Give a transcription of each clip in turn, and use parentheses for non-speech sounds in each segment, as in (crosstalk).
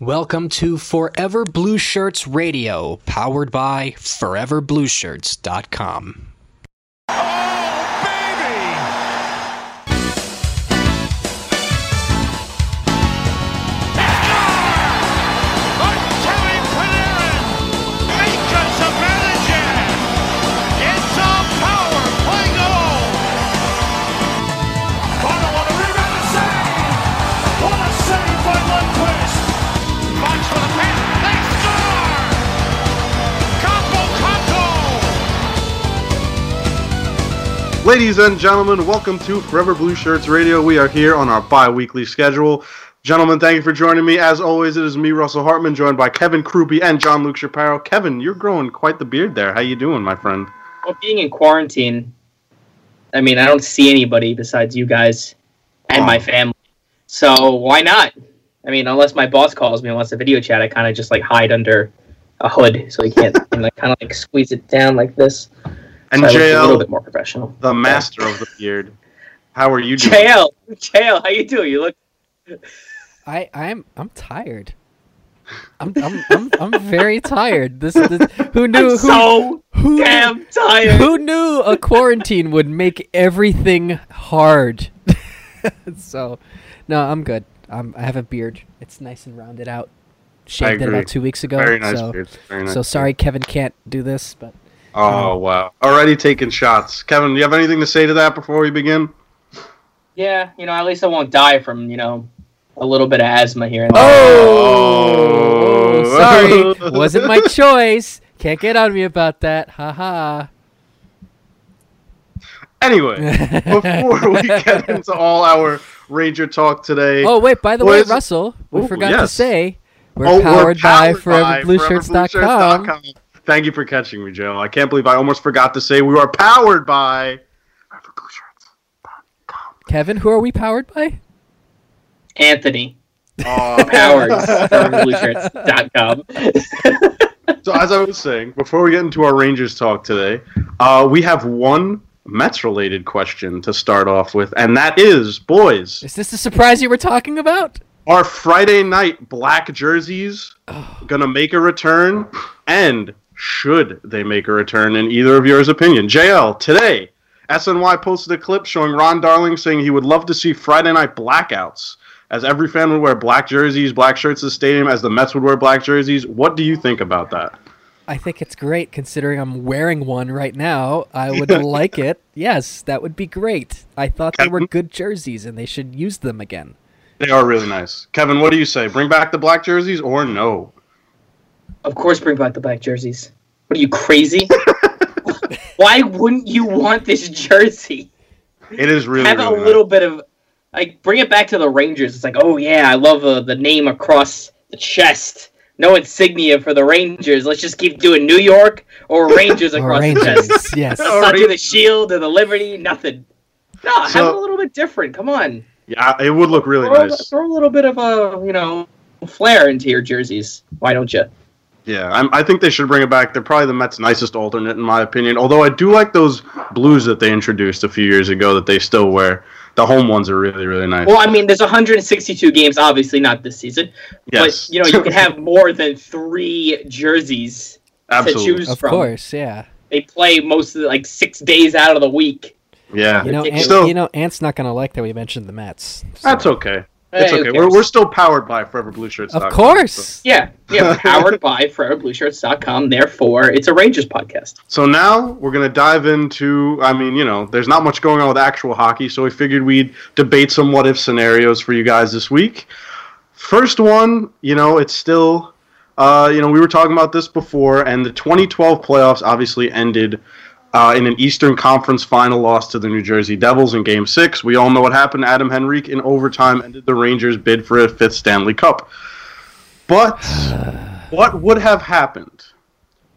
Welcome to Forever Blue Shirts Radio, powered by ForeverBlueShirts.com. Ladies and gentlemen, welcome to Forever Blue Shirts Radio. We are here on our bi weekly schedule. Gentlemen, thank you for joining me. As always, it is me, Russell Hartman, joined by Kevin Krupe and John Luke Shapiro. Kevin, you're growing quite the beard there. How you doing, my friend? Well, being in quarantine, I mean, I don't see anybody besides you guys and Oh. my family. So why not? I mean, unless my boss calls me and wants a video chat, I kind of just like hide under a hood so he can't and (laughs) like kind of like squeeze it down like this. And so I look a little JL, bit more professional. the master of the beard. How are you doing? JL, JL, how you doing? You look I I'm I'm tired. I'm I'm I'm, I'm very tired. This, this who knew I'm who so who damn tired. who knew a quarantine would make everything hard. (laughs) so, no, I'm good. I'm, I have a beard. It's nice and rounded out. Shaved it about two weeks ago. Very nice so, beard. Very nice so sorry, Kevin can't do this, but Oh, um, wow. Already taking shots. Kevin, do you have anything to say to that before we begin? Yeah, you know, at least I won't die from you know a little bit of asthma here and there. oh, Oh. oh sorry, (laughs) wasn't my choice. Can't get on me about that. Haha. Anyway, (laughs) before we get into all our Ranger talk today, Oh wait, by the way, Russell, we Ooh, forgot to say we're Oh, powered, by by ForeverBlueShirts.com. ForeverBlueShirts.com. Thank you for catching me, Joe. I can't believe I almost forgot to say we are powered by ForeverBlueShirts.com. Kevin, who are we powered by? Anthony Oh, (laughs) Powers from BlueShirts.com. (laughs) so as I was saying, before we get into our Rangers talk today, uh, we have one Mets-related question to start off with, and that is, boys, Is this the surprise you were talking about? are Friday night black jerseys Oh. gonna make a return? And should they make a return in either of yours opinion? JL, today, SNY posted a clip showing Ron Darling saying he would love to see Friday night blackouts. As every fan would wear black jerseys, black shirts to the stadium, as the Mets would wear black jerseys. What do you think about that? I think it's great considering I'm wearing one right now. I would (laughs) like it. Yes, that would be great. I thought they were good jerseys and they should use them again. They are really nice. Kevin, what do you say? Bring back the black jerseys or no? Of course, bring back the black jerseys. What are you crazy? (laughs) Why wouldn't you want this jersey? It is really, Have really a little bit of like bring it back to the Rangers. It's like, oh yeah, I love uh, the name across the chest. No insignia for the Rangers. Let's just keep doing New York or (laughs) Rangers Or across the chest. yes. nice. Not do the Shield or the Liberty. Nothing. No, have So- it a little bit different. Come on. Yeah, it would look really throw, nice. throw a little bit of a you know flair into your jerseys. Why don't you? Yeah, I'm, I think they should bring it back. They're probably the Mets' nicest alternate, in my opinion. Although I do like those blues that they introduced a few years ago that they still wear. The home ones are really, really nice. Well, I mean, there's 162 games. Obviously, not this season, yes, but you know you can have more than three jerseys to choose Of from. Of course, yeah. They play most of the, like six days out of the week. Yeah, You know, Ant, Still- you know, Ant's not gonna like that we mentioned the Mets. so- that's okay. It's Hey, who okay. We're, we're still powered by Forever Blue Of course. Yeah, yeah. (laughs) Powered by ForeverBlueShirts.com. Therefore, it's a Rangers podcast. So now we're gonna dive into. I mean, you know, there's not much going on with actual hockey, so we figured we'd debate some what if scenarios for you guys this week. First one, you know, it's still, uh, you know, we were talking about this before, and the 2012 playoffs obviously ended uh, in an Eastern Conference final loss to the New Jersey Devils in Game Six. We all know what happened. Adam Henrique in overtime ended the Rangers' bid for a fifth Stanley Cup. But (sighs) what would have happened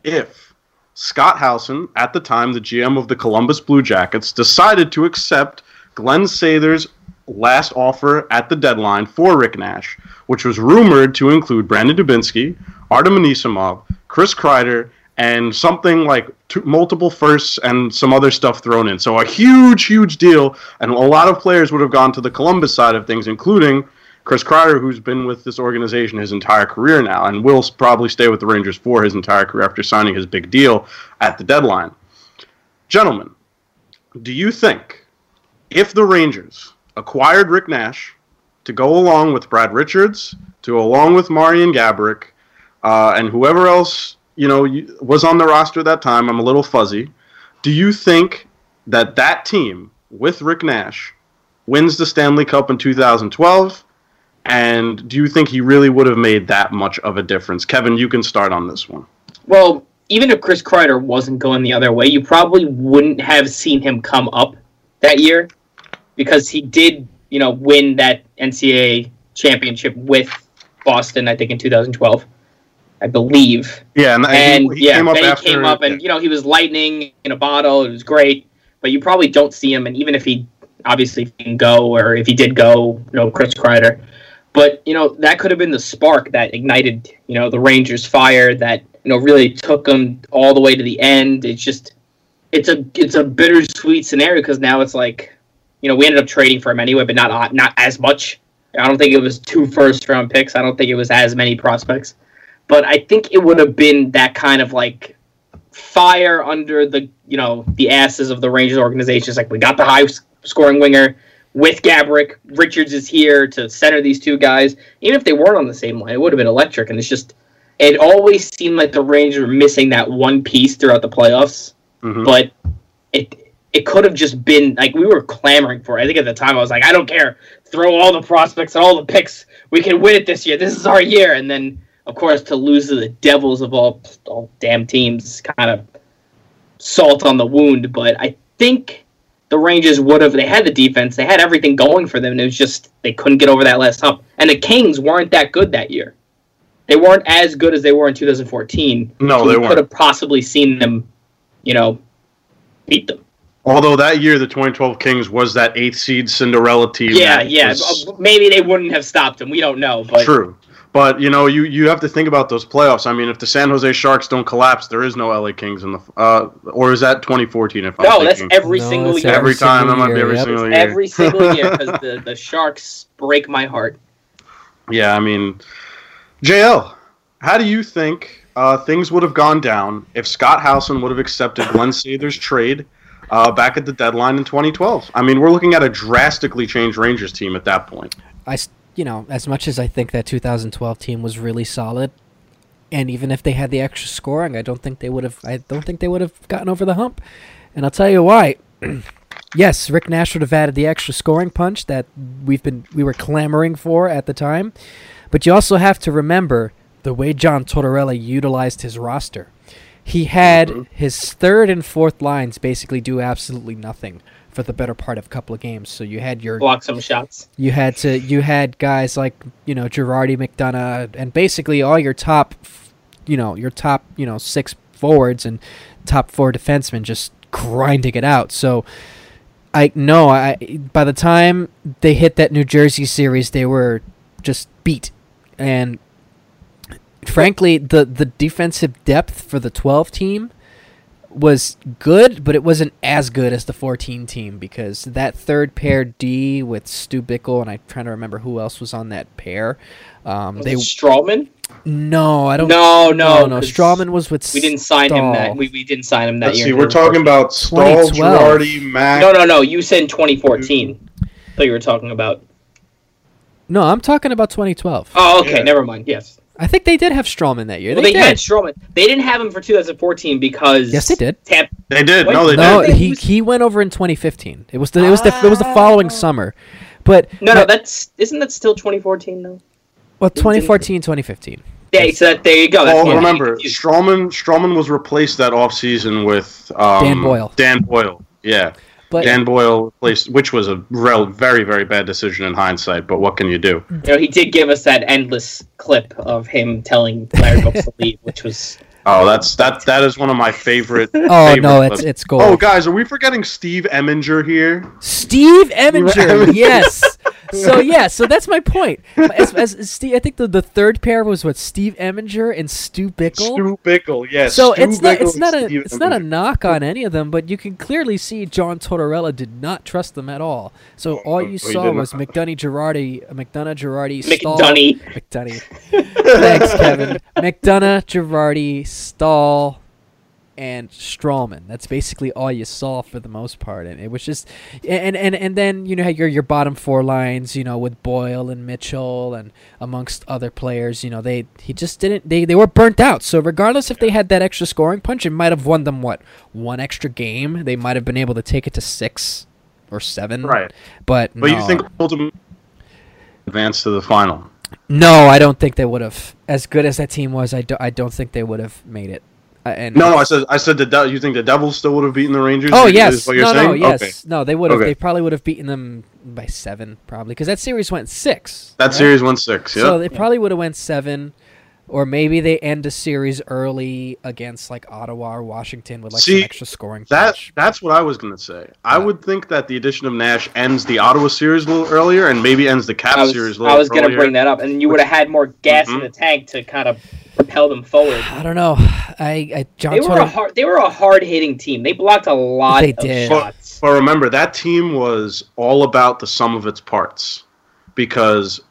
if Scott Howson, at the time the GM of the Columbus Blue Jackets, decided to accept Glenn Sather's last offer at the deadline for Rick Nash, which was rumored to include Brandon Dubinsky, Artem Anisimov, Chris Kreider, and something like two, multiple firsts and some other stuff thrown in. So a huge, huge deal, and a lot of players would have gone to the Columbus side of things, including Chris Kreider, who's been with this organization his entire career now, and will probably stay with the Rangers for his entire career after signing his big deal at the deadline. Gentlemen, do you think if the Rangers acquired Rick Nash to go along with Brad Richards, to along with Marian Gaborik, uh, and whoever else you know was on the roster at that time, I'm a little fuzzy. Do you think that that team with Rick Nash wins the Stanley Cup in 2012? And do you think he really would have made that much of a difference? Kevin, you can start on this one. Well, even if Chris Kreider wasn't going the other way, you probably wouldn't have seen him come up that year because he did, you know, win that NCAA championship with Boston, I think, in 2012. I believe. Yeah, and, And he, he yeah, came up then after. he came up, and you know he was lightning in a bottle. It was great, but you probably don't see him. And even if he obviously didn't go, or if he did go, you know, Chris Kreider, but you know that could have been the spark that ignited, you know, the Rangers' fire that you know really took them all the way to the end. It's just, it's a it's a bittersweet scenario because now it's like, you know, we ended up trading for him anyway, but not not as much. I don't think it was two first round picks. I don't think it was as many prospects but I think it would have been that kind of like fire under the you know the asses of the Rangers organization. It's like we got the high scoring winger with Gaborik. Richards is here to center these two guys. Even if they weren't on the same line, it would have been electric. And it's just it always seemed like the Rangers were missing that one piece throughout the playoffs. Mhm. But it it could have just been like we were clamoring for. it. I think at the time I was like, I don't care, throw all the prospects and all the picks. We can win it this year. This is our year. And then of course, to lose to the Devils of all, all damn teams, kind of salt on the wound. But I think the Rangers would have. They had the defense. They had everything going for them. And it was just they couldn't get over that last hump. And the Kings weren't that good that year. They weren't as good as they were in 2014. No, so they you. Could have possibly seen them, you know, beat them. Although that year, the 2012 Kings was that eighth seed Cinderella team. Yeah, yeah. was- Maybe they wouldn't have stopped them. We don't know. But True. But you know, you, you have to think about those playoffs. I mean, if the San Jose Sharks don't collapse, there is no LA Kings in the. Uh, or is that 2014? If I'm no, that's thinking? every No, single it's year. every time. That single might be year, every yep. single year. every (laughs) single year because (laughs) the, the Sharks break my heart. Yeah, I mean, JL, how do you think uh, things would have gone down if Scott Howson would have accepted Glenn Sather's trade uh, back at the deadline in 2012? I mean, we're looking at a drastically changed Rangers team at that point. I, s- you know, as much as I think that 2012 team was really solid, and even if they had the extra scoring, I don't think they would have. I don't think they would have gotten over the hump. And I'll tell you why. (clears throat) yes, Rick Nash would have added the extra scoring punch that we've been we were clamoring for at the time. But you also have to remember the way John Tortorella utilized his roster. He had mm-hmm. his third and fourth lines basically do absolutely nothing for the better part of a couple of games. So you had your Block some shots. you had to you had guys like you know Girardi, McDonagh, and basically all your top, you know your top you know six forwards and top four defensemen just grinding it out. So I no, I by the time they hit that New Jersey series, they were just beat, and frankly, the the defensive depth for the twelve team was good, but it wasn't as good as the 14 team because that third pair D with Stu Bickel and I'm trying to remember who else was on that pair. Um, Was they it Stralman? no, I don't. No, no, no, no. 'cause Stralman was with. We didn't sign him that. We, we didn't sign him that Let's year. see, we're talking about Staal, 2012. Girardi, Mack. No, no, no. You said 2014. I thought you were talking about. No, I'm talking about 2012. Oh, okay. Yeah. Never mind. Yes. I think they did have Stralman that year. Well, they, they, did. had Stralman. They didn't have him for 2014 because Yes, they did. Tampa. They did. Wait, no, they no, did. did. he he went over in 2015. It was the it was the it was the following Ah. summer, but No, no. but- That's isn't that still 2014 though? well 2014 2015. Yeah. So that there you go. That's Well, remember, confused. Stralman Strawman was replaced that offseason with um, Dan Boyle. Dan Boyle, yeah. But Dan Boyle replaced, which was a rel- very, very bad decision in hindsight. But what can you do? You know, he did give us that endless clip of him telling Larry Brooks to leave, which was (laughs) Oh, that's that. That is one of my favorite. (laughs) oh favorite no, it's it's gold. Oh, guys, are we forgetting Steve Eminger here? Steve Eminger. (laughs) yes. So (laughs) yeah, so that's my point. As, as, as Steve, I think the, the third pair was what Steve Eminger and Stu Bickel. Stu Bickel, yes. so Stu it's not it's not a Steve it's not a knock on any of them, but you can clearly see John Tortorella did not trust them at all. So oh, all Oh, you he saw was not. Uh, McDonagh Girardi, (laughs) McDonagh Girardi, Staal, McDunny. McDonagh. Thanks, Kevin. McDonagh, Girardi, Staal, and Stralman. That's basically all you saw for the most part, and it was just, and and and then you know your your bottom four lines, you know, with Boyle and Mitchell and amongst other players, you know, they he just didn't they they were burnt out. So regardless if they had that extra scoring punch, it might have won them what one extra game. They might have been able to take it to six or seven, Right. But But no. you think ultimately advance to the final? No, I don't think they would have. As good as that team was, I, do, I don't think they would have made it. Uh, and No, I said I said the De- you think the Devils still would have beaten the Rangers? Oh Is yes, what you're no, no, yes, Okay. no. They would have. Okay. They probably would have beaten them by seven, probably, because that series went six. That right? series went six. Yeah. So they probably would have went seven, or maybe they end a series early against like Ottawa or Washington with like See, some extra scoring. That punch. that's what I was gonna say. I Yeah. would think that the addition of Nash ends the Ottawa series a little earlier, and maybe ends the Cap series a little I was going to earlier. bring that up, and you would have had more gas in Mhm. the tank to kind of propel them forward. I don't know. I, I John They were a hard. They were a hard hitting team. They blocked a lot They of did. shots. But remember, that team was all about the sum of its parts, because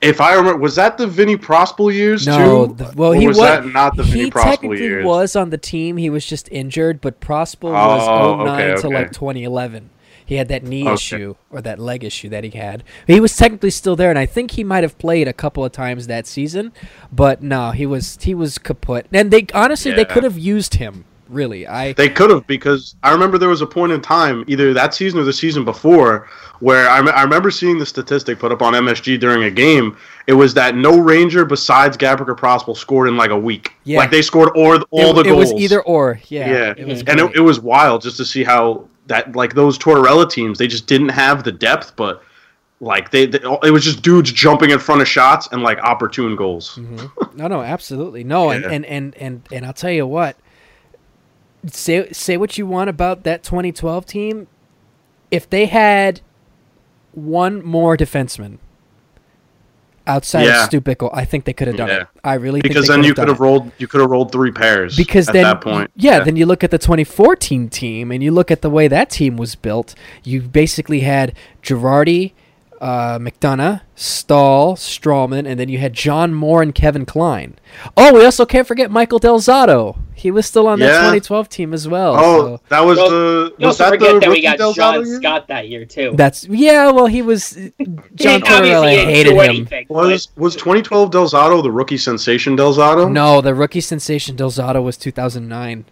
if I remember, was that the Vinny Prospal years No, too? the, well, Or he was was that not the he Vinny Prospal technically years? was on the team. He was just injured, but Prospal was Oh, 09 okay, to like 2011. He had that knee Okay. issue or that leg issue that he had. He was technically still there, and I think he might have played a couple of times that season. But no, he was he was kaput. And they honestly they could have used him. Really, I They could have because I remember there was a point in time, either that season or the season before, where I, I remember seeing the statistic put up on MSG during a game. It was that no Ranger besides Gaborik or Prospal scored in like a week. Yeah. Like they scored or all it, the goals. it was either or. Yeah, Yeah, it and it, it was wild just to see how that like those Tortorella teams they just didn't have the depth, but like they, they it was just dudes jumping in front of shots and like opportune goals. Mhm. No, no, absolutely no, and, and and and and I'll tell you what. Say say what you want about that 2012 team. If they had one more defenseman outside Yeah. of Stu Bickel, I think they could have done Yeah. it. I really Because then you could have rolled you could have rolled three pairs because at then that point. yeah, then you look at the 2014 team and you look at the way that team was built. You basically had Girardi, uh, McDonagh, Staal, Stralman, and then you had John Moore and Kevin Klein. Oh, we also can't forget Michael Del Zotto. He was still on that 2012 team as well. Oh, so that was You the You was also that forget the that we got Del John Zotto? Scott that year too. that's yeah. Well, he was (laughs) John He- obviously, Tortorella hated do him. anything, Was was 2012 Del Zotto the rookie sensation Del Zotto? No, the rookie sensation Delzato was 2009.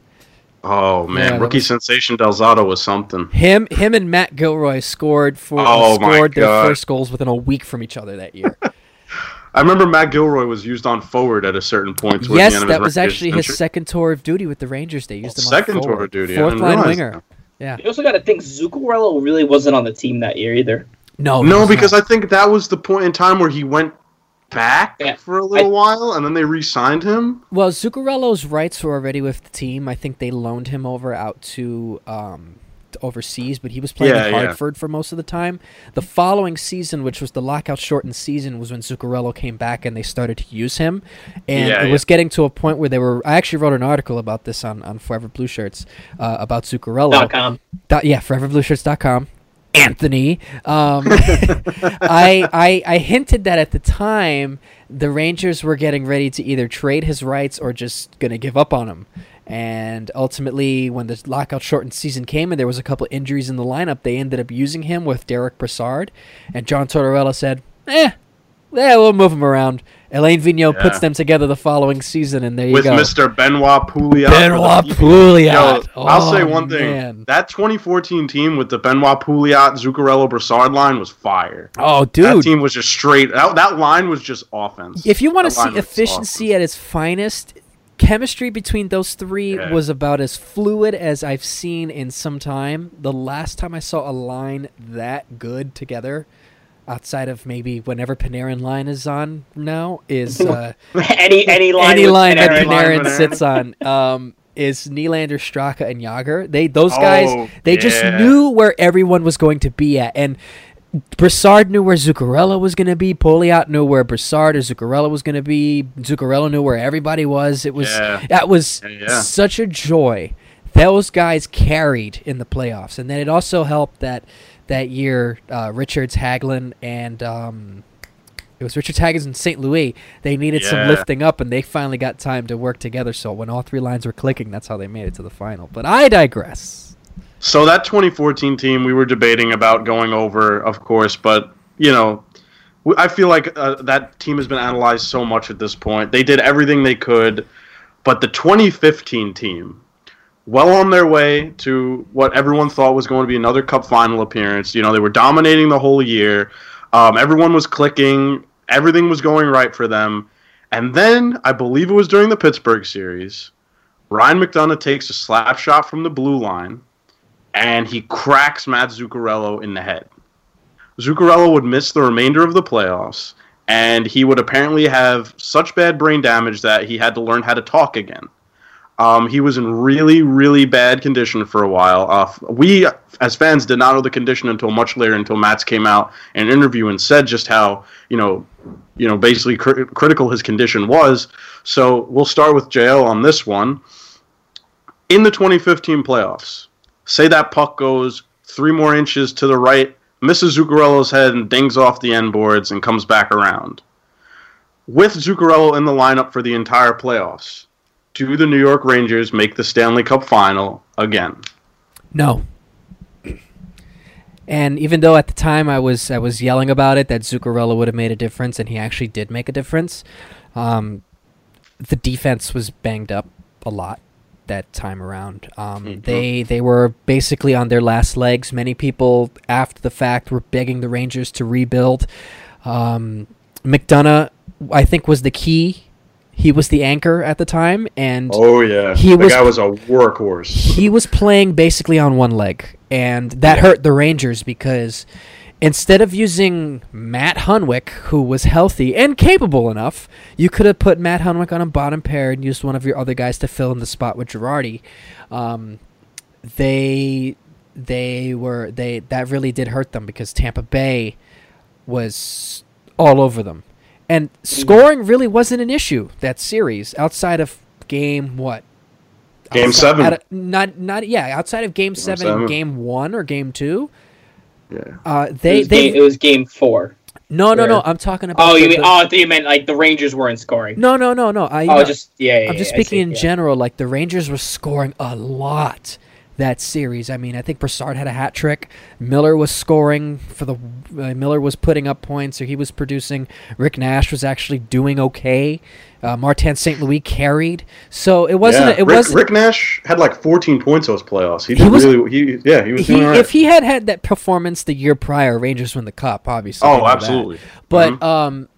Oh man, Yeah, rookie was- sensation Del Zotto was something. Him, him, and Matt Gilroy scored for Oh my scored their first goals within a week from each other that year. (laughs) I remember Matt Gilroy was used on forward at a certain point. towards the yes, end of that his was actually his century. second tour of duty with the Rangers. They used him on second tour of duty. Fourth line realize winger. Yeah, You also got to think Zuccarello really wasn't on the team that year either. no, No, because not. I think that was the point in time where he went back Yeah. for a little while, and then they re-signed him. well, Zuccarello's rights were already with the team. I think they loaned him over out to um overseas, but he was playing Yeah, in yeah. Hartford for most of the time. The following season, which was the lockout shortened season, was when Zuccarello came back and they started to use him, and Yeah, it yeah. was getting to a point where they were. I actually wrote an article about this on on Forever Blue Shirts uh, about Zuccarello. Dot com. Dot, yeah, foreverblueshirts.com. Anthony. Um, (laughs) I, I I hinted that at the time the Rangers were getting ready to either trade his rights or just going to give up on him. And ultimately, when the lockout shortened season came and there was a couple injuries in the lineup, they ended up using him with Derick Brassard. And John Tortorella said, "Eh, yeah, we'll move him around." Alain Vigneault Yeah. puts them together the following season, and there you with go. Mr. Benoit Pouliot. Benoit Yo, Pouliot. I'll say oh, one thing: man. that 2014 team with the Benoit Pouliot, Zuccarello, Brassard line was fire. Oh, dude. That team was just straight. That, that line was just offense. If you want to see efficiency at its finest, chemistry between those three Yeah. was about as fluid as I've seen in some time. The last time I saw a line that good together, outside of maybe whenever Panarin line is on now, is (laughs) uh, any any line any line that Panarin. Panarin. Panarin sits on. Um, is Nylander, Straka, and Jagr? They those guys Oh, they just knew where everyone was going to be at, and Brassard knew where Zuccarello was going to be. Pouliot knew where Brassard or Zuccarello was going to be. Zuccarello knew where everybody was. It was Yeah. that was Yeah, yeah. such a joy. Those guys carried in the playoffs, and then it also helped that that year uh, Richards, Hagelin, and um, it was Richards, Hagelin, and St. Louis. They needed some lifting up, and they finally got time to work together. So when all three lines were clicking, that's how they made it to the final. But I digress. So that 2014 team we were debating about going over, of course, but you know, I feel like uh, that team has been analyzed so much at this point. They did everything they could, but the 2015 team, well on their way to what everyone thought was going to be another Cup final appearance. You know, they were dominating the whole year. Um, everyone was clicking. Everything was going right for them. And then I believe it was during the Pittsburgh series. Ryan McDonagh takes a slap shot from the blue line and he cracks Matt Zuccarello in the head. Zuccarello would miss the remainder of the playoffs, and he would apparently have such bad brain damage that he had to learn how to talk again. Um, he was in really, really bad condition for a while. Uh, we, as fans, did not know the condition until much later, until Mats came out in an interview and said just how, you know, you know, basically cri- critical his condition was. So we'll start with JL on this one. In the 2015 playoffs, say that puck goes three more inches to the right, misses Zuccarello's head and dings off the end boards and comes back around. With Zuccarello in the lineup for the entire playoffs, do the New York Rangers make the Stanley Cup final again? No. And even though at the time I was I was yelling about it that Zuccarello would have made a difference, and he actually did make a difference, um, the defense was banged up a lot that time around. Um, Mhm. They they were basically on their last legs. Many people after the fact were begging the Rangers to rebuild. Um, McDonagh, I think, was the key. He was the anchor at the time, and Oh yeah, He the was- guy was a workhorse. he was playing basically on one leg, and that Yeah. hurt the Rangers because instead of using Matt Hunwick, who was healthy and capable enough, you could have put Matt Hunwick on a bottom pair and used one of your other guys to fill in the spot with Girardi. Um, they they were they that really did hurt them because Tampa Bay was all over them. And scoring really wasn't an issue that series outside of game what Game Outside- seven. out of- not not yeah. Outside of game, seven, seven. game one or game two, Yeah. uh, It they was, they game, it was game four. no no no. I'm talking about. Oh, the- you mean? Oh, I thought you meant like the Rangers weren't scoring. no no no no. I oh, no, just yeah. yeah I'm just yeah, speaking see, in yeah. general. Like the Rangers were scoring a lot that series. I mean, I think Brassard had a hat trick. Miller was scoring for the. Uh, Miller was putting up points, or he was producing. Rick Nash was actually doing okay. Uh, Martin St. Louis carried, so it wasn't. yeah. It Rick, wasn't. Rick Nash had like 14 points those playoffs. He, He was- really. He yeah, he was he, doing all right. if he had had that performance the year prior, Rangers win the cup. Obviously, oh, absolutely. But Mhm. um,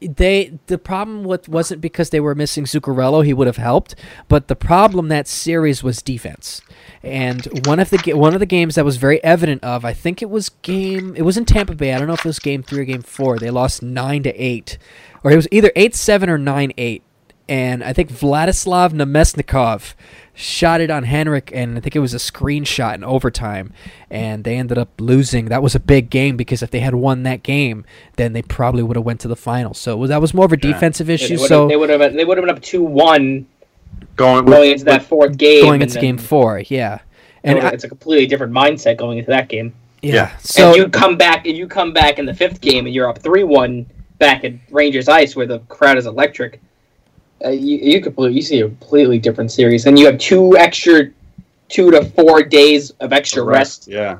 they the problem with wasn't because they were missing Zuccarello. He would have helped, but the problem that series was defense. And one of the one of the games that was very evident of, I think it was game. It was in Tampa Bay. I don't know if it was game three or game four. They lost nine to eight, or it was either eight seven or nine eight. And I think Vladislav Namestnikov shot it on Henrik, and I think it was a screenshot in overtime, and they ended up losing. That was a big game because if they had won that game, then they probably would have went to the final. So that was more of a Yeah. defensive Yeah, issue. They so they would have they would have been up two one going going into that fourth game. going into then game four, yeah, and it's a completely different mindset going into that game. yeah. Yeah. So and you come back and you come back in the fifth game and you're up three one back at Rangers Ice where the crowd is electric. Uh, you you completely you see a completely different series, and you have two extra two to four days of extra rest Yeah.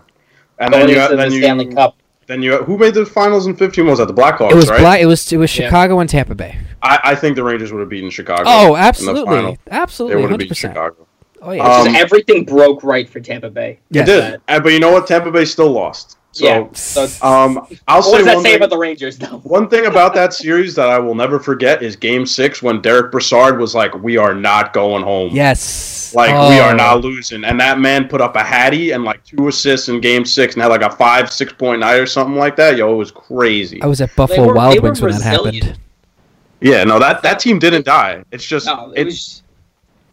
And then you into got, the you Stanley Cup. then you who made the finals in 15 was that the Blackhawks it was right? Bla- it was it was Yeah. Chicago and Tampa Bay. I, I think the Rangers would have beaten Chicago. Oh, in the absolutely. They absolutely, would have hundred beaten percent. Chicago. Oh yeah, Um, everything broke right for Tampa Bay. Yes. It did. But you know what? Tampa Bay still lost. So yeah. So um, I'll what say does that one say thing, about the Rangers, though? (laughs) one thing about that series that I will never forget is Game Six when Derick Brassard was like, "We are not going home." yes, Like we are Oh. not losing, and that man put up a hattie and like two assists in Game Six, and had like a five six point night or something like that. Yo, it was crazy. I was at Buffalo were- Wild Wings when that happened. Yeah, no that that team didn't die. It's just No, it it's was.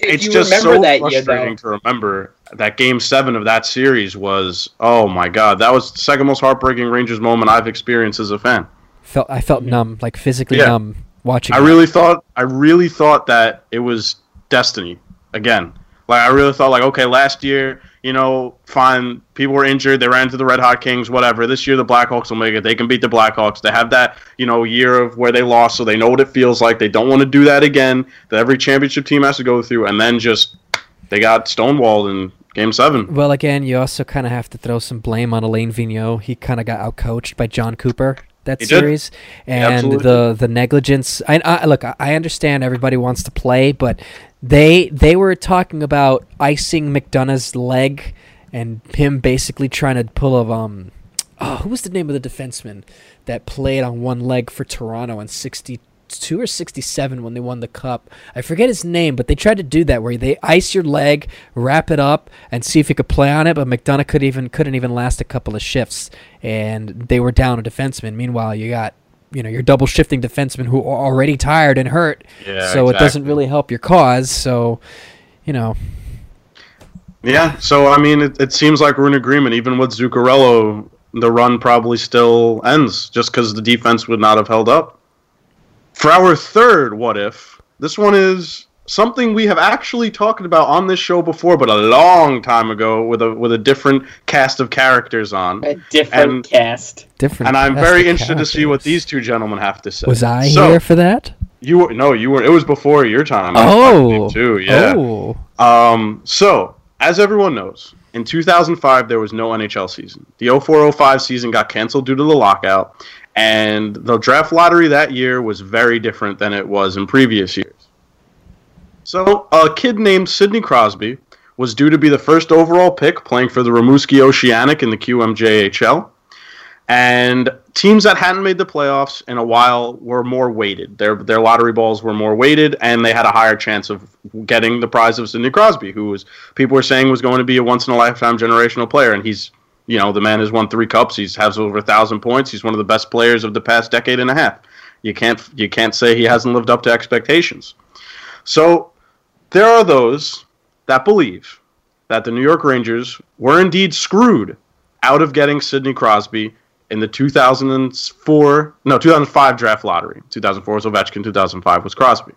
It's just so that year, frustrating though, to remember that game seven of that series was oh my god, that was the second most heartbreaking Rangers moment I've experienced as a fan. Felt I felt numb, like physically Yeah. numb watching. I really thought I really thought that it was destiny again. Like I really thought like okay, last year, you know, fine, people were injured, they ran to the Red Hot Kings, whatever. This year the Blackhawks will make it. They can beat the Blackhawks. They have that, you know, year of where they lost, so they know what it feels like. They don't want to do that again. That every championship team has to go through and then just they got stonewalled in game 7. Well, again, you also kind of have to throw some blame on Alain Vigneault. He kind of got outcoached by Jon Cooper that He did. series, and absolutely the the negligence. I, I look, I- understand everybody wants to play, but they they were talking about icing McDonagh's leg and him basically trying to pull a um. Oh, who was the name of the defenseman that played on one leg for Toronto in '62 or '67 when they won the cup? I forget his name, but they tried to do that where they ice your leg, wrap it up, and see if you could play on it. But McDonagh could even couldn't even last a couple of shifts, and they were down a defenseman. Meanwhile, you got you know your double shifting defenseman who are already tired and hurt, Yeah, so it doesn't really help your cause. So, you know, Yeah, so I mean, it, it seems like we're in agreement. Even with Zuccarello, the run probably still ends just because the defense would not have held up. For our third what if, this one is something we have actually talked about on this show before, but a long time ago with a with a different cast of characters on. A different And- cast. different. And I'm very of interested to see what these two gentlemen have to say. Was I so, here for that? You were no, you were. It was before your time. Oh, believe, too. Yeah. Oh, Um, so, as everyone knows, in 2005 there was no NHL season. The 0405 season got canceled due to the lockout, and the draft lottery that year was very different than it was in previous years. So, a kid named Sidney Crosby was due to be the first overall pick playing for the Rimouski Oceanic in the QMJHL. And teams that hadn't made the playoffs in a while were more weighted. Their their lottery balls were more weighted, and they had a higher chance of getting the prize of Sidney Crosby, who was people were saying was going to be a once in a lifetime generational player, and he's you know the man has won three cups. He's has over a thousand points. He's one of the best players of the past decade and a half. You can't you can't say he hasn't lived up to expectations. So there are those that believe that the New York Rangers were indeed screwed out of getting Sidney Crosby in the 2004 no 2005 draft lottery. 2004 was Ovechkin, 2005 was Crosby.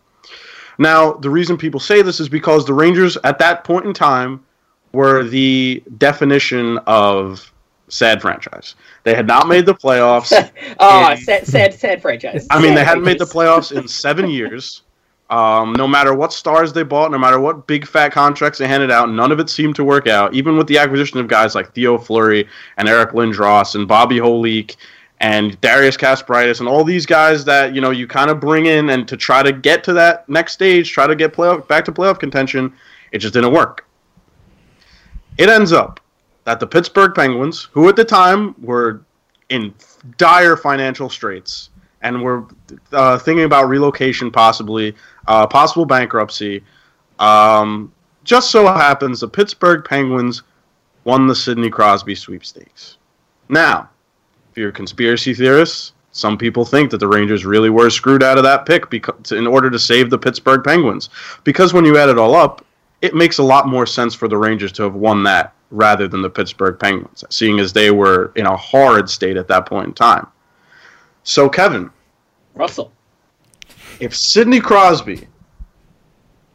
Now, the reason people say this is because the Rangers at that point in time were the definition of sad franchise. They had not made the playoffs. (laughs) Oh, Yeah. sad, sad, sad franchise. I mean, Sad they hadn't made the playoffs in seven years. Um, no matter what stars they bought, no matter what big fat contracts they handed out, none of it seemed to work out. Even with the acquisition of guys like Theo Fleury and Eric Lindros and Bobby Holik and Darius Kasparaitis and all these guys that you know you kind of bring in and to try to get to that next stage, try to get playoff back to playoff contention, it just didn't work. It ends up that the Pittsburgh Penguins, who at the time were in dire financial straits and were uh, thinking about relocation, possibly uh, possible bankruptcy. Um, just so happens the Pittsburgh Penguins won the Sidney Crosby sweepstakes. Now, if you're conspiracy theorists, some people think that the Rangers really were screwed out of that pick because, in order to save the Pittsburgh Penguins. Because when you add it all up, it makes a lot more sense for the Rangers to have won that rather than the Pittsburgh Penguins, seeing as they were in a horrid state at that point in time. So, Kevin, Russell. if Sidney Crosby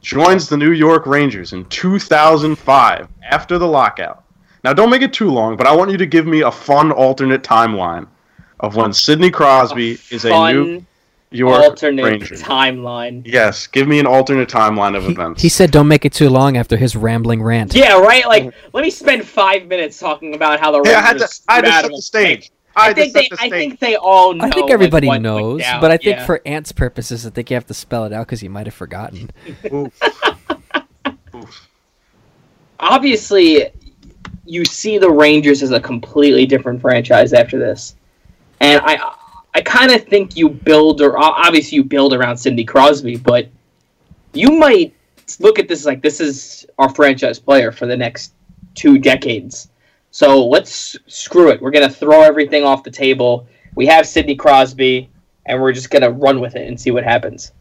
joins the New York Rangers in 2005 after the lockout, now don't make it too long, but I want you to give me a fun alternate timeline of when Sidney Crosby is a New York alternate Ranger. timeline. Yes, give me an alternate timeline of he, events. he said, "Don't make it too long." After his rambling rant. Yeah, right. Like, let me spend five minutes talking about how the Hey, Rangers. I had to, I had to set the stage. pick. I I think they. the I think they all know. I think everybody what went knows, but I think Yeah. for Ant's purposes, I think you have to spell it out because you might have forgotten. (laughs) Oof. Oof. obviously you see the Rangers as a completely different franchise after this, and I I kind of think you build or obviously you build around Sidney Crosby, but you might look at this like this is our franchise player for the next two decades. So let's screw it. We're gonna throw everything off the table. We have Sidney Crosby, and we're just gonna run with it and see what happens.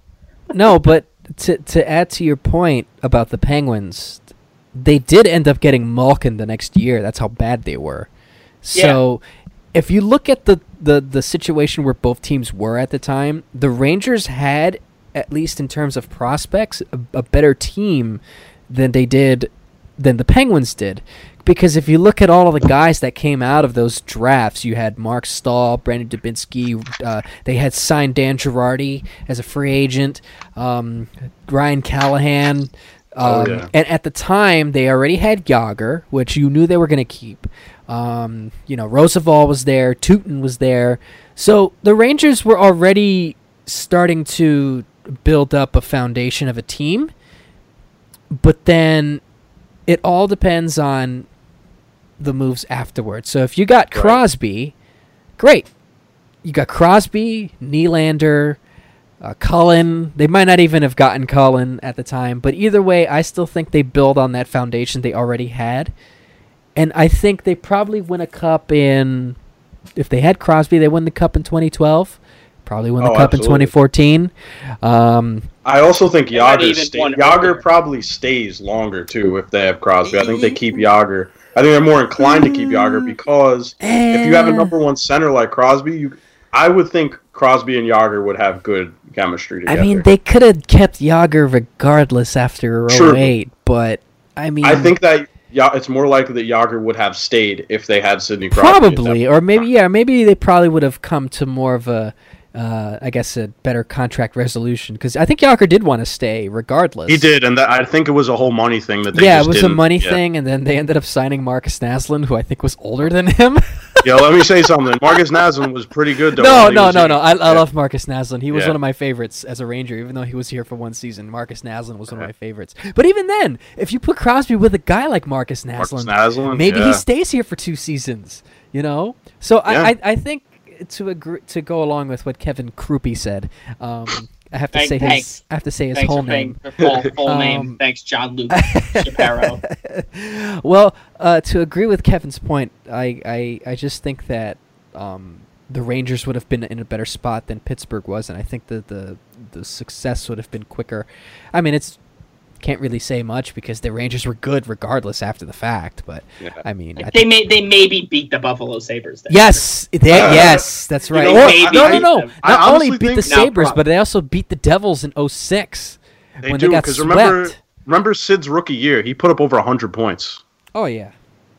No, but to to add to your point about the Penguins, they did end up getting Malkin the next year. That's how bad they were. So, if you look at the, the the situation where both teams were at the time, the Rangers had at least in terms of prospects a, a better team than they did than the Penguins did. Because if you look at all of the guys that came out of those drafts, you had Marc Staal, Brandon Dubinsky. Uh, they had signed Dan Girardi as a free agent. Um, Ryan Callahan. Um, Oh, yeah. And at the time, they already had Jagr, which you knew they were going to keep. Um, you know, Rozsival was there, Tyutin was there. So the Rangers were already starting to build up a foundation of a team. But then it all depends on the moves afterwards. So if you got Right. Crosby, great. You got Crosby, Nylander, uh, Cullen. They might not even have gotten Cullen at the time, but either way, I still think they build on that foundation they already had. And I think they probably win a cup in. If they had Crosby, they win the cup in 2012. Probably win the Oh, cup in 2014. Um, I also think Jagr even stay, Jagr probably stays longer too if they have Crosby. I think they keep Jagr. I think they're more inclined to keep Jagr because if you have a eh, number one center like Crosby, you I would think Crosby and Jagr would have good chemistry together. I mean, they could have kept Jagr regardless after Sure. 08, but I mean, I think that yeah, it's more likely that Jagr would have stayed if they had Sidney Crosby. probably, or maybe yeah, maybe they probably would have come to more of a, uh, I guess, a better contract resolution because I think Jagr did want to stay regardless. he did, and that, I think it was a whole money thing that they yeah, it was a money yeah. thing, and then they ended up signing Markus Naslund, who I think was older than him. (laughs) Yeah, let me say something. Markus Naslund was pretty good though. no, no, no, here. no. I, I Yeah. love Markus Naslund. He was Yeah. one of my favorites as a Ranger, even though he was here for one season. Markus Naslund was one of my favorites. But even then, if you put Crosby with a guy like Marcus Marcus Naslund, Naslund. maybe yeah. he stays here for two seasons. You know, so. I, I, I think to agree to go along with what Kevin Krupe said, um, I have to Thank- say his thanks. I have to say his Thanks whole name. full, full Um, name. Thanks, John Luke (laughs) Shapiro. well, uh, to agree with Kevin's point, I, I, I just think that um, the Rangers would have been in a better spot than Pittsburgh was, and I think that the the success would have been quicker. I mean, it's can't really say much because the Rangers were good regardless after the fact, but Yeah. I mean, I they may they maybe beat the Buffalo Sabres. Yes, they, (laughs) yes, that's right. know Or- no, no, no. them. I Not only beat the think- No, Sabres, but they also beat the Devils in 06 They when do they got swept. remember, remember Sid's rookie year, he put up over hundred points. oh yeah,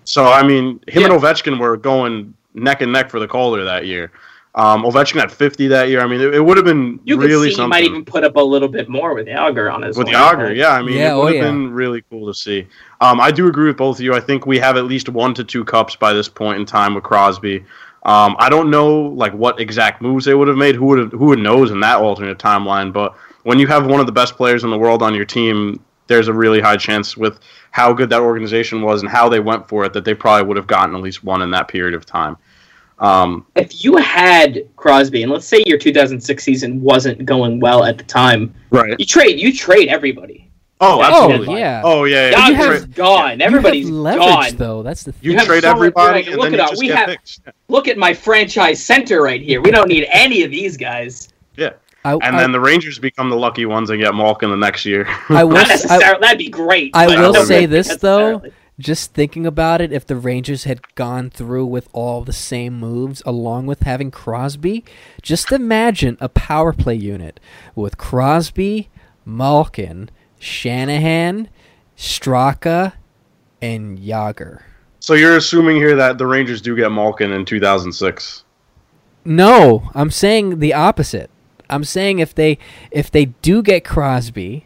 So I mean, him Yeah. and Ovechkin were going neck and neck for the Calder that year. Um, Ovechkin had fifty that year. I mean, it, it would have been You really could see he something might even put up a little bit more with Jagr on his with line. Jagr. Yeah, I mean, Yeah, it oh, would have yeah. been really cool to see. Um, I do agree with both of you. I think we have at least one to two cups by this point in time with Crosby. Um, I don't know like what exact moves they would have made. Who would have, who would knows in that alternate timeline? But when you have one of the best players in the world on your team, there's a really high chance with how good that organization was and how they went for it that they probably would have gotten at least one in that period of time. Um, If you had Crosby, and let's say your 2006 season wasn't going well at the time, right. you trade you trade everybody. Oh, Oh, absolutely. yeah. Oh yeah. yeah. you You, Jagr's trade, gone. Everybody's you have leverage gone. though. That's the you You trade so everybody, and look then it you just We get have- picks. Look at my franchise center right here. We don't need any of these guys. Yeah. I, And I, then the Rangers become the lucky ones and get Malkin the next year. I (laughs) will, Not s- I- necessarily. That'd be great. I will say this, though. Just thinking about it, if the Rangers had gone through with all the same moves along with having Crosby, just imagine a power play unit with Crosby, Malkin, Shanahan, Straka, and Jagr. so you're assuming here that the Rangers do get Malkin in 2006. No, I'm saying the opposite. I'm saying if they if they do get Crosby,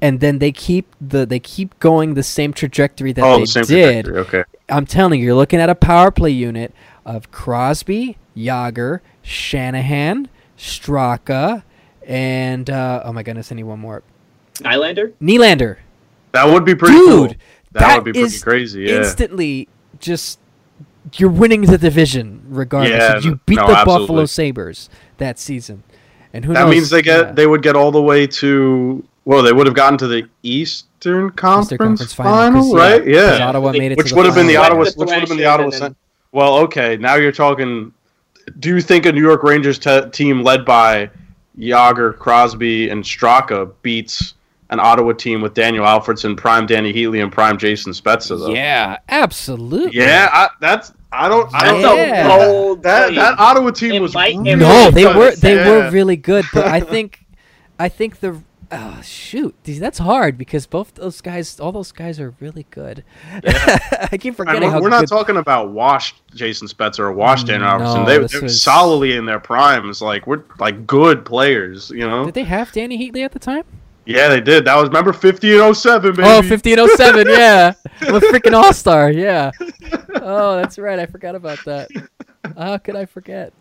and then they keep the they keep going the same trajectory that oh, they the same did. trajectory. Okay. I'm telling you, you're looking at a power play unit of Crosby, Jagr, Shanahan, Straka, and uh, oh my goodness, I need one more. Nylander. Nylander. That would be pretty Dude, cool. That, that would be pretty crazy. Yeah. Instantly, just you're winning the division regardless. Yeah, you beat no, the absolutely. Buffalo Sabres that season, and who that knows? means they get yeah. they would get all the way to well, they would have gotten to the Eastern Conference, Conference final, right? yeah, right? 'cause Yeah. Ottawa made it Which to would have been the final. Ottawa Swept the which would have been the Ottawa then- Well, okay, now you're talking do you think a New York Rangers te- team led by Jagr, Crosby, and Straka beats an Ottawa team with Daniel Alfredsson, prime Dany Heatley, and prime Jason Spezza. Though. Yeah, absolutely. Yeah, I, that's I don't I don't Yeah. know that that Ottawa team It was might- really No, they good. were they Yeah. were really good, but I think I think the oh shoot, These- that's hard because both those guys, all those guys are really good. (laughs) I keep forgetting we're, how we're not good. talking about washed Jason Spezza or washed Dan No, Alfredsson. They, this they were was- solidly in their primes. Like we're like good players, you know. Did they have Dany Heatley at the time? Yeah, they did. That was remember fifty and 07, baby. Oh, 50 and 07, (laughs) yeah. I'm a freaking all star, yeah. (laughs) Oh, that's right. I forgot about that. How could I forget?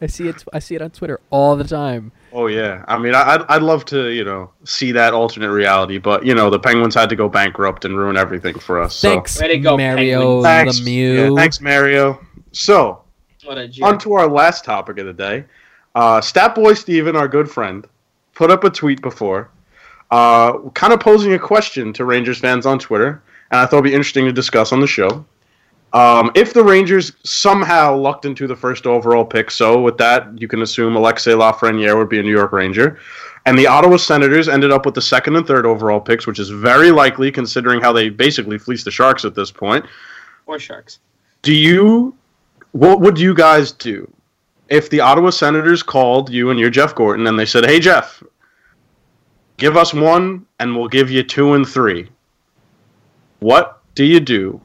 I see it. I see it on Twitter all the time. Oh yeah, I mean, I, I'd I'd love to you know see that alternate reality, but you know the Penguins had to go bankrupt and ruin everything for us. So. Thanks, Way to go, Mario Thanks, Lemieux. yeah, thanks, Mario. So What on to our last topic of the day. Uh, Stat Boy Steven, our good friend, put up a tweet before, uh, kind of posing a question to Rangers fans on Twitter, and I thought it'd be interesting to discuss on the show. Um, if the Rangers somehow lucked into the first overall pick, so with that, you can assume Alexei Lafreniere would be a New York Ranger, and the Ottawa Senators ended up with the second and third overall picks, which is very likely considering how they basically fleeced the Sharks at this point. Or Sharks. Do you what would you guys do if the Ottawa Senators called you and you're Jeff Gorton and they said, "Hey Jeff, give us one and we'll give you two and three. What do you do?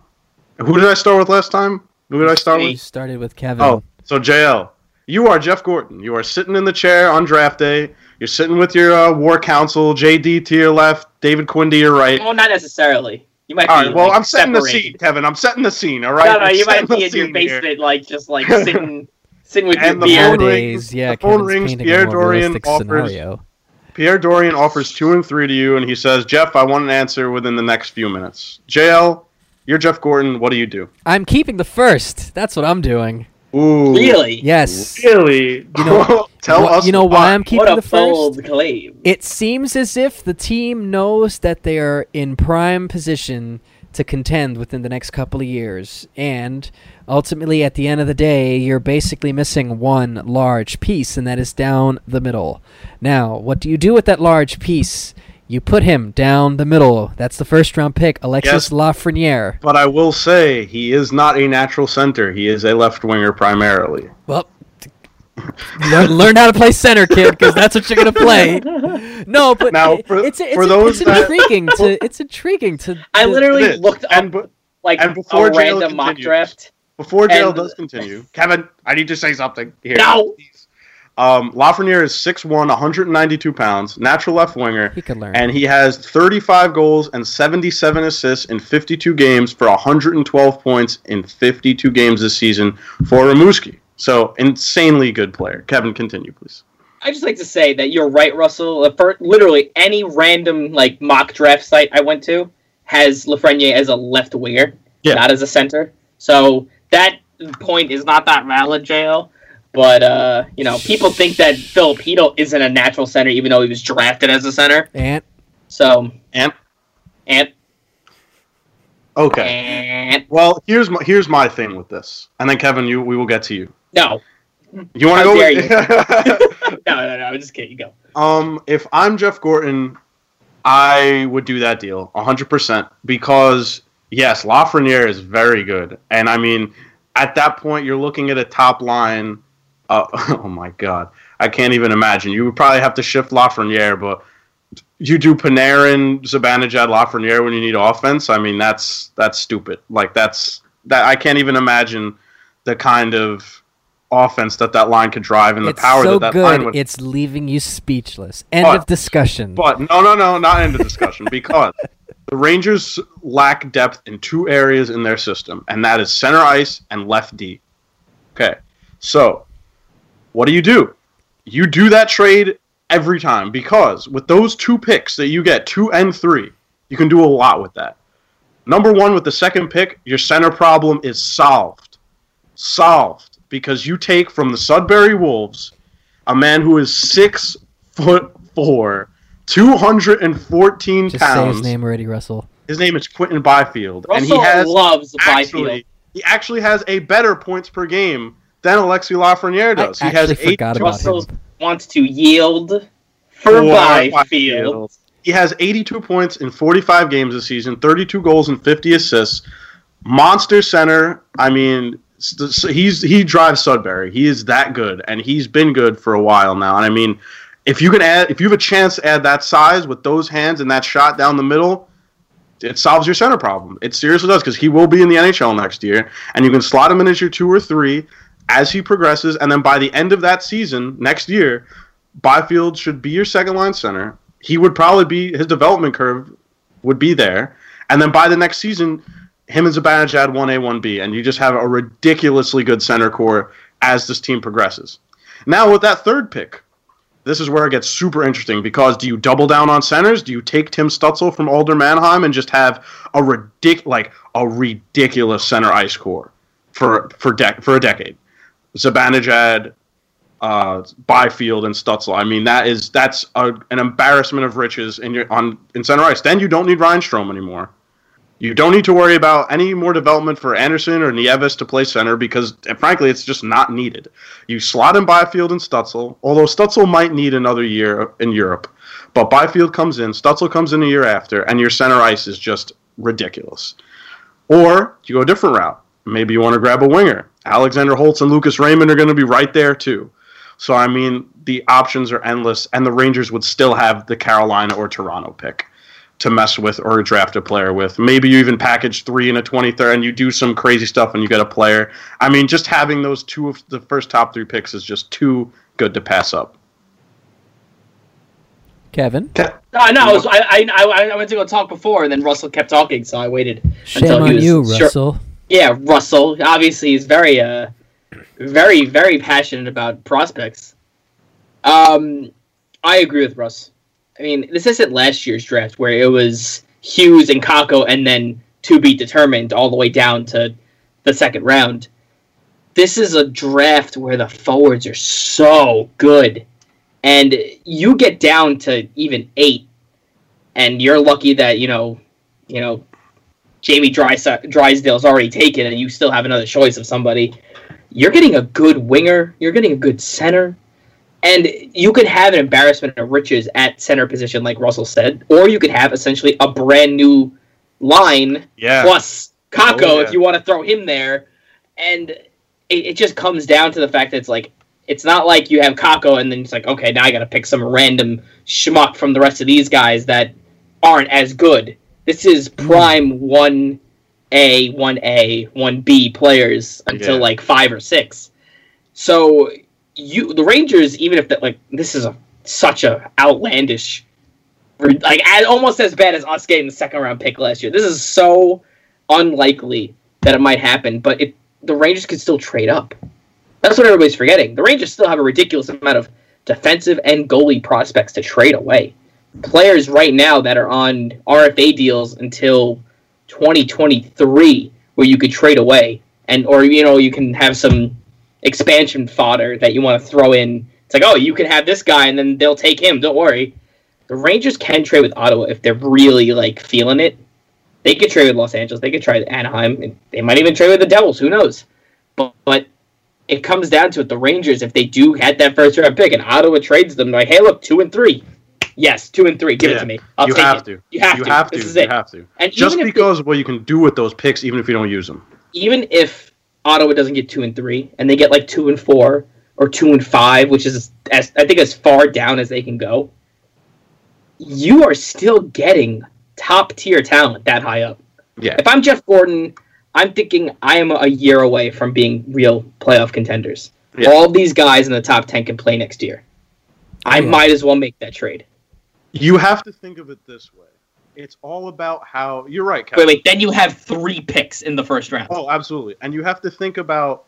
Who did I start with last time? Who did I start with? We started with Kevin. Oh, so JL, you are Jeff Gorton. You are sitting in the chair on draft day. You're sitting with your uh, war council, JD to your left, David Quinn to your right. Well, not necessarily. You might All be. right, well, like, I'm setting the scene, Kevin. I'm setting the scene, all right? No, no, I'm you might be in your scene here. basement, like just like (laughs) sitting, sitting with And your the beer. phone rings- yeah, the phone rings, Pierre Dorion offers- scenario. Pierre Dorion offers two and three to you, and he says, Jeff, I want an answer within the next few minutes. JL, you're Jeff Gorton. What do you do? I'm keeping the first. That's what I'm doing. Ooh. Really? Yes. Really? You (laughs) know- Tell Wha- us. you know why I'm keeping What a the first? bold claim. It seems as if the team knows that they are in prime position to contend within the next couple of years. And ultimately, at the end of the day, you're basically missing one large piece, and that is down the middle. Now, what do you do with that large piece? You put him down the middle. That's the first round pick, Alexis Yes. Lafreniere. But I will say he is not a natural center. He is a left winger primarily. Well, learn, learn how to play center, kid, because that's what you're gonna play. (laughs) No, but Now, for- it's it's, for it's, those that- intriguing to (laughs) it's intriguing to. I literally It is. looked up And like and before a jail random mock draft. before JL does continue, Kevin, I need to say something here. No! Please. Um, Lafreniere is 6'1", 192 pounds, natural left winger. He could learn. and he has 35 goals and 77 assists in 52 games for 112 points in 52 games this season for Rimouski. So insanely good player. Kevin, continue, please. I just like to say that you're right, Russell. For literally any random like mock draft site I went to has Lafreniere as a left winger, Yeah. not as a center. So that point is not that valid, JL. But uh, you know, people think that Filipino isn't a natural center, even though he was drafted as a center. and So And and okay. and Well, here's my here's my thing with this, and then Kevin, you we will get to you. no, You want to go? dare with- (laughs) (laughs) no, no, no. I'm just kidding. You go. Um, if I'm Jeff Gorton, I would do that deal 100% because yes, Lafreniere is very good, and I mean, at that point, you're looking at a top line. Uh, (laughs) oh my god, I can't even imagine. You would probably have to shift Lafreniere, but you do Panarin, Zibanejad, Lafreniere when you need offense. I mean, that's that's stupid. Like that's that I can't even imagine the kind of offense that that line could drive and the it's power so that that line good, would it's leaving you speechless. End But- of discussion. but no, no, no, not end of discussion (laughs) because the Rangers lack depth in two areas in their system, and that is center ice and left D. Okay, so what do you do? You do that trade every time because with those two picks that you get, two and three, you can do a lot with that. Number one, with the second pick, your center problem is solved. Solved because you take from the Sudbury Wolves a man who is six foot four, 214 Just say pounds. his name already, Russell. His name is Quinton Byfield, and he has loves actually Byfield. he actually has a better points per game than Alexi Lafreniere I does. he has actually eight forgot about Russell him. wants to yield for for Byfield. He has 82 points in 45 games this season, 32 goals and 50 assists. Monster center. I mean, he's he drives Sudbury. He is that good, and he's been good for a while now. And I mean, if you can add, if you have a chance to add that size with those hands and that shot down the middle, it solves your center problem. It seriously does because he will be in the NHL next year, and you can slot him in as your two or three as he progresses, and then by the end of that season next year, Byfield should be your second line center. He would probably be his development curve would be there, and then by the next season him and Zibanejad 1A, 1B, and you just have a ridiculously good center core as this team progresses. Now, with that third pick, this is where it gets super interesting because do you double down on centers? Do you take Tim Stützle from Adler Mannheim and just have a ridic- like a ridiculous center ice core for for dec- for a decade? Zibanejad, uh, Byfield, and Stützle. I mean, that is that's a, an embarrassment of riches in your on in center ice. Then you don't need Ryan Strome anymore. You don't need to worry about any more development for Andersson or Nieves to play center because, frankly, it's just not needed. You slot in Byfield and Stützle, although Stützle might need another year in Europe. But Byfield comes in, Stützle comes in a year after, and your center ice is just ridiculous. Or you go a different route. Maybe you want to grab a winger. Alexander Holtz and Lucas Raymond are going to be right there, too. So, I mean, the options are endless, and the Rangers would still have the Carolina or Toronto pick to mess with or draft a player with. Maybe you even package three in a 23rd and you do some crazy stuff and you get a player. I mean, just having those two of the first top three picks is just too good to pass up. Kevin? No, no, I, was, I, I, I went to go talk before and then Russell kept talking, so I waited Shame until he was you, Russell. Sure. Yeah, Russell. Obviously, he's very, uh, very, very passionate about prospects. Um, I agree with Russ. I mean, this isn't last year's draft where it was Hughes and Kakko and then to be determined all the way down to the second round. This is a draft where the forwards are so good. And you get down to even eight, and you're lucky that, you know, you know, Jamie Drysdale's already taken and you still have another choice of somebody. You're getting a good winger, you're getting a good center, and you could have an embarrassment of riches at center position, like Russell said, or you could have essentially a brand new line yeah. plus Kakko oh, yeah. if you want to throw him there. And it, it, just comes down to the fact that it's like it's not like you have Kakko and then it's like, okay, now I gotta pick some random schmuck from the rest of these guys that aren't as good. This is hmm. prime one A, one A, one B players until yeah. like five or six. So you the Rangers, even if that like this is a such a outlandish, like almost as bad as us getting the second round pick last year. This is so unlikely that it might happen, but it the Rangers could still trade up. That's what everybody's forgetting. The Rangers still have a ridiculous amount of defensive and goalie prospects to trade away. Players right now that are on RFA deals until 2023 where you could trade away and or you know you can have some expansion fodder that you want to throw in. It's like, oh, you can have this guy, and then they'll take him. Don't worry. The Rangers can trade with Ottawa if they're really like feeling it. They could trade with Los Angeles. They could try Anaheim. They might even trade with the Devils. Who knows? But, but it comes down to it. The Rangers, if they do get that first round pick, and Ottawa trades them, like, hey, look, two and three. Yes, two and three. Give yeah, it to me. I'll you take have it. to. You have you to. Have to. This is you it. have to. And just because of what you can do with those picks, even if you don't use them. Even if Ottawa doesn't get two and three, and they get like two and four or two and five, which is as I think as far down as they can go. You are still getting top tier talent that high up. Yeah. If I'm Jeff Gorton, I'm thinking I am a year away from being real playoff contenders. Yeah. All these guys in the top ten can play next year. I yeah. might as well make that trade. You have to think of it this way it's all about how you're right. Kevin. Wait, wait. Then you have three picks in the first round. Oh, absolutely. And you have to think about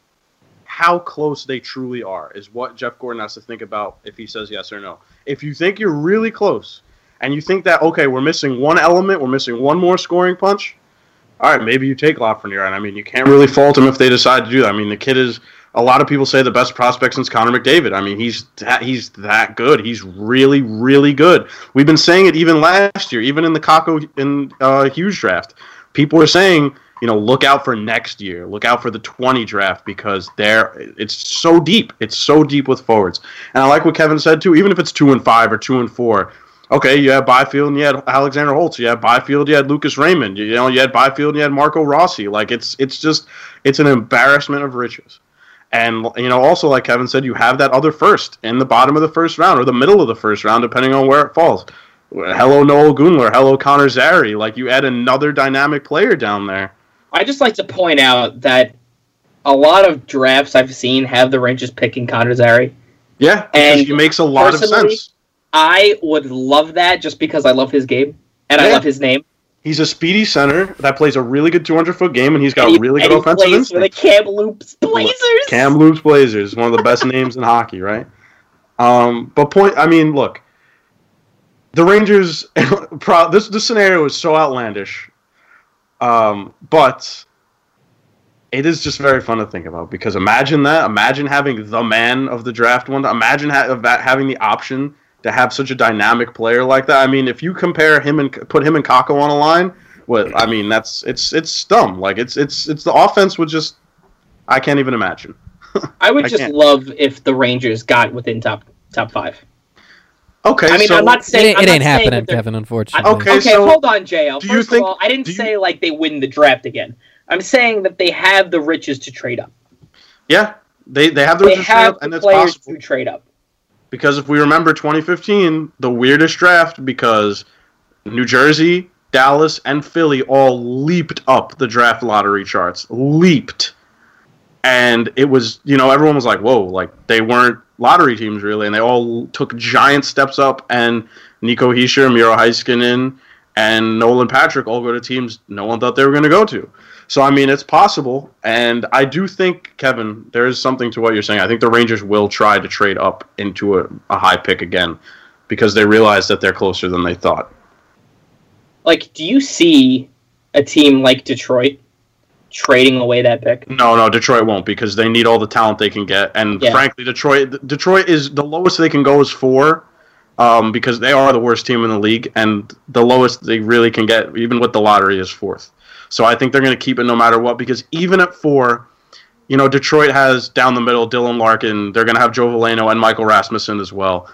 how close they truly are. Is what Jeff Gorton has to think about if he says yes or no. If you think you're really close, and you think that okay, we're missing one element, we're missing one more scoring punch. All right, maybe you take Lafreniere, and I mean, you can't really fault him if they decide to do that. I mean, the kid is a lot of people say the best prospect since Connor McDavid. I mean, he's that, he's that good. He's really, really good. We've been saying it even last year, even in the Kakko in uh, Hughes draft. People are saying, you know, look out for next year. Look out for the 20 draft because there it's so deep. It's so deep with forwards. And I like what Kevin said too. Even if it's two and five or two and four, Okay, you had Byfield and you had Alexander Holtz. You had Byfield, you had Lucas Raymond. You, you know, you had Byfield and you had Marco Rossi. Like it's it's just it's an embarrassment of riches. And you know, also like Kevin said, you have that other first in the bottom of the first round or the middle of the first round, depending on where it falls. Hello, Noel Gunler. Hello, Connor Zary. Like you add another dynamic player down there. I just like to point out that a lot of drafts I've seen have the Rangers picking Connor Zary. Yeah, And he makes a lot of sense. I would love that just because I love his game and I love his name. He's a speedy center that plays a really good 200 foot game, and he's got and he, really good he offensive plays for the instinct. Kamloops Blazers. Kamloops Blazers, one of the best names in hockey, right? Um, but point, I mean, look, the Rangers. (laughs) this this scenario is so outlandish, um, but it is just very fun to think about because imagine that. Imagine having the man of the draft one. Imagine ha- that having the option to have such a dynamic player like that. I mean, if you compare him and put him and Kakko on a line, what I mean, that's it's it's dumb. Like it's it's it's the offense would just. I can't even imagine. (laughs) I would I just can't. love if the Rangers got within top top five. Okay, I mean, so I'm not saying ain't- I'm it not ain't saying happening, Kevin. Unfortunately. Okay, Okay, so hold on, JL. First you think- of all, I didn't do you- say like they win the draft again. I'm saying that they have the riches to trade up. yeah, they they have the They riches have and the it's players possible to trade up. Because if we remember 2015, the weirdest draft because New Jersey, Dallas, and Philly all leaped up the draft lottery charts, leaped, and it was you know everyone was like whoa like they weren't lottery teams really, and they all took giant steps up, and Nico Hischier, Miro Heiskanen, and Nolan Patrick all go to teams no one thought they were going to go to. So I mean, it's possible, and I do think Kevin, there is something to what you're saying. I think the Rangers will try to trade up into a, a high pick again because they realize that they're closer than they thought. Like, do you see a team like Detroit trading away that pick? No, no, Detroit won't because they need all the talent they can get, and Yeah. frankly, Detroit, Detroit is the lowest they can go is four. Um, because they are the worst team in the league, and the lowest they really can get, even with the lottery, is fourth. So I think they're going to keep it no matter what. Because even at four, you know, Detroit has down the middle Dylan Larkin. They're going to have Joe Veleno and Michael Rasmussen as well.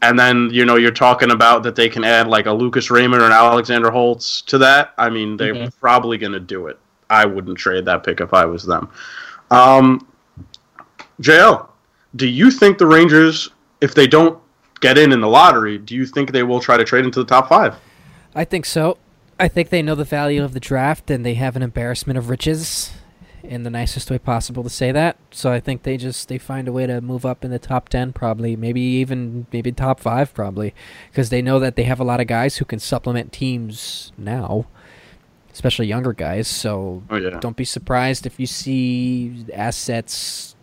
And then you know you're talking about that they can add like a Lucas Raymond or an Alexander Holtz to that. I mean, they're Mhm. probably going to do it. I wouldn't trade that pick if I was them. Um, JL, do you think the Rangers, if they don't get in in the lottery, do you think they will try to trade into the top five? I think so. I think they know the value of the draft and they have an embarrassment of riches in the nicest way possible to say that. So I think they just they find a way to move up in the top 10 probably, maybe even maybe top 5 probably because they know that they have a lot of guys who can supplement teams now, especially younger guys. So Oh yeah. don't be surprised if you see assets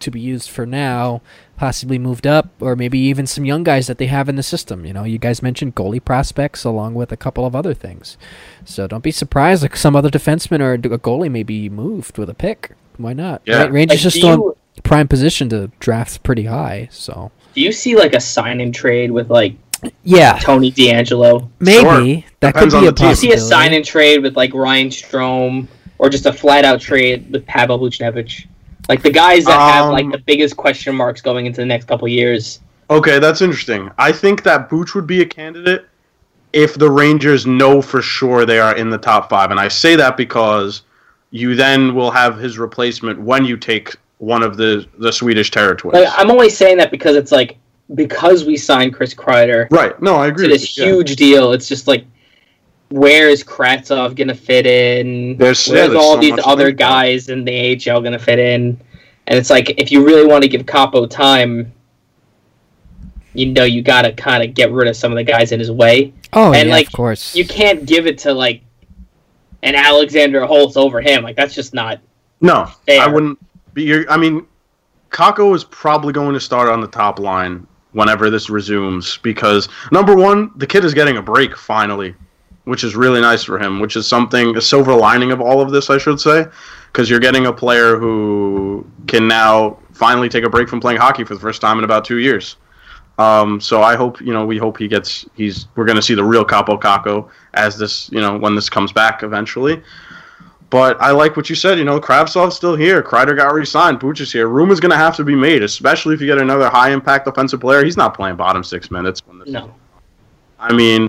to be used for now possibly moved up or maybe even some young guys that they have in the system. You know you guys mentioned goalie prospects along with a couple of other things. So don't be surprised if some other defenseman or a goalie may be moved with a pick. Why not? Yeah. Ra- Rangers Like, just do still you- in prime position to draft pretty high so. Do you see like a sign and trade with like yeah. Tony DeAngelo? maybe. That Depends could on be the a team. Do you see a sign and trade with like Ryan Strome or just a flat out trade with Pavel Buchnevich? Like the guys that have like Um, the biggest question marks going into the next couple years. Okay, that's interesting. I think that Booch would be a candidate if the Rangers know for sure they are in the top five. And I say that because you then will have his replacement when you take one of the, the Swedish territories. Like, I'm only saying that because it's like because we signed Chris Kreider right. No, I agree. to with this you, yeah. huge deal. It's just like where is Kravtsov gonna fit in? There's- yeah, Where's there's all so these other think about. guys in the AHL gonna fit in? And it's like if you really want to give Kaapo time, you know you gotta kind of get rid of some of the guys in his way. oh and, yeah like, of course You can't give it to like an Alexander Holtz over him. Like that's just not No, fair. I wouldn't. Be, you're, I mean, Kakko is probably going to start on the top line whenever this resumes because number one, the kid is getting a break finally, which is really nice for him. Which is something a silver lining of all of this, I should say, because you're getting a player who can now finally take a break from playing hockey for the first time in about two years. Um, so I hope you know we hope he gets he's we're going to see the real Kaapo Kakko as this you know when this comes back eventually. But I like what you said. You know, Kravtsov's still here. Kreider got re-signed. Booch is here. Room is going to have to be made, especially if you get another high-impact offensive player. He's not playing bottom six minutes. When this, no. I mean,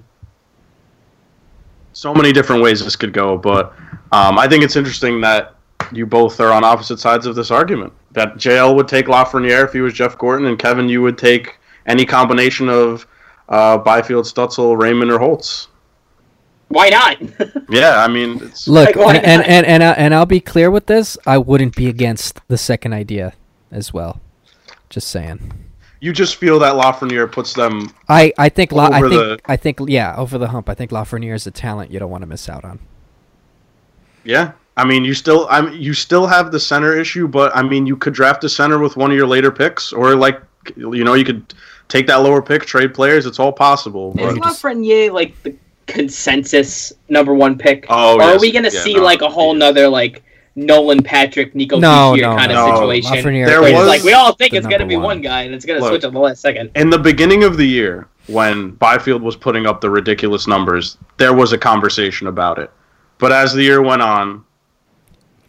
so many different ways this could go, but um, I think it's interesting that you both are on opposite sides of this argument. That JL would take Lafreniere if he was Jeff Gorton, and Kevin, you would take any combination of uh, Byfield, Stützle, Raymond, or Holtz. Why not? (laughs) Yeah, I mean, it's, Look, Like, and, and, and, and, and I'll be clear with this. I wouldn't be against the second idea as well. Just saying. You just feel that Lafreniere puts them. I, I think La, I think the- I think yeah over the hump. I think Lafreniere is a talent you don't want to miss out on. Yeah, I mean, you still, I mean, you still have the center issue, but I mean, you could draft a center with one of your later picks, or like, you know, you could take that lower pick, trade players. It's all possible. Is But, Lafreniere like the consensus number one pick? Oh, or are we gonna Yeah, see no, like a whole he nother like Nolan Patrick, Nico No, Hischier no, kind of no. situation? There was- like we all think it's gonna be one. one guy and it's gonna Look. switch on the last second. in the beginning of the year, when Byfield was putting up the ridiculous numbers, there was a conversation about it. But as the year went on,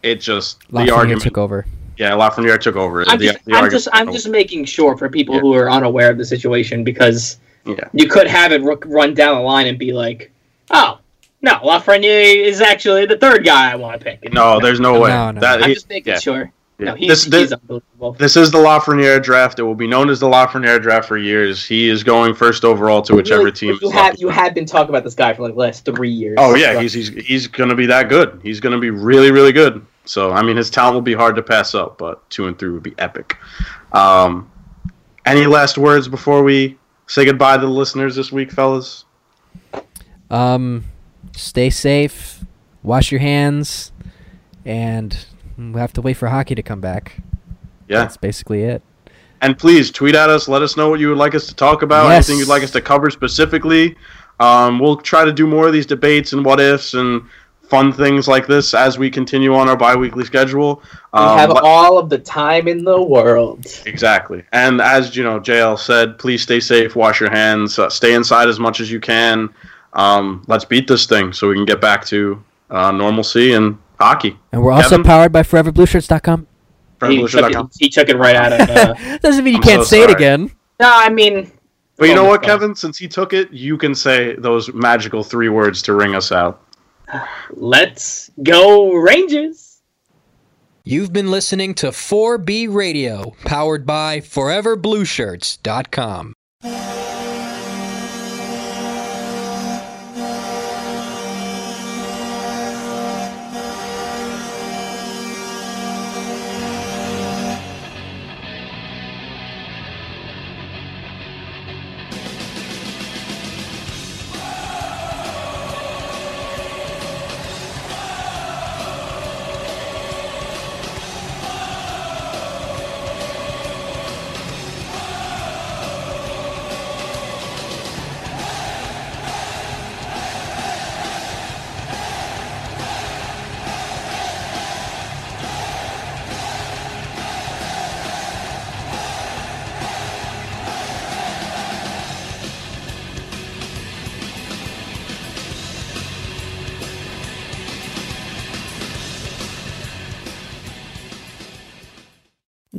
it just the argument. took over. Yeah, Lafreniere took over. I'm the, just, the I'm argument- just, I'm just making sure for people Yeah. who are unaware of the situation because Yeah. you could have it ru- run down the line and be like, oh, no, Lafreniere is actually the third guy I want to pick. No, there's no way. No, no. That, I'm he- just making yeah. sure. Yeah. No, he's, This- this- he's unbelievable. This is the Lafreniere draft. It will be known as the Lafreniere draft for years. He is going first overall to whichever Really, team. You is have you had been talking about this guy for like the last three years. Oh yeah, he's he's he's gonna be that good. He's gonna be really really good. So I mean, his talent will be hard to pass up, but two and three would be epic. Um, any last words before we say goodbye to the listeners this week, fellas? Um, stay safe, wash your hands, and we have to wait for hockey to come back. Yeah, That's basically it. and please tweet at us. Let us know what you would like us to talk about. Yes. Anything you'd like us to cover specifically. Um, we'll try to do more of these debates and what ifs and fun things like this as we continue on our bi-weekly schedule. we Um, have let- all of the time in the world. Exactly. And as you know, JL said, please stay safe, wash your hands, uh, stay inside as much as you can. Um, let's beat this thing so we can get back to uh, normalcy and hockey. And we're also Kevin? powered by ForeverBlueShirts.com. He took, it, he took it right out of. Uh, (laughs) Doesn't mean you I'm can't so say it again. no, I mean, But you know Oh, what, God. Kevin? Since he took it, you can say those magical three words to ring us out. let's go Rangers. You've been listening to 4B Radio, powered by ForeverBlueShirts.com.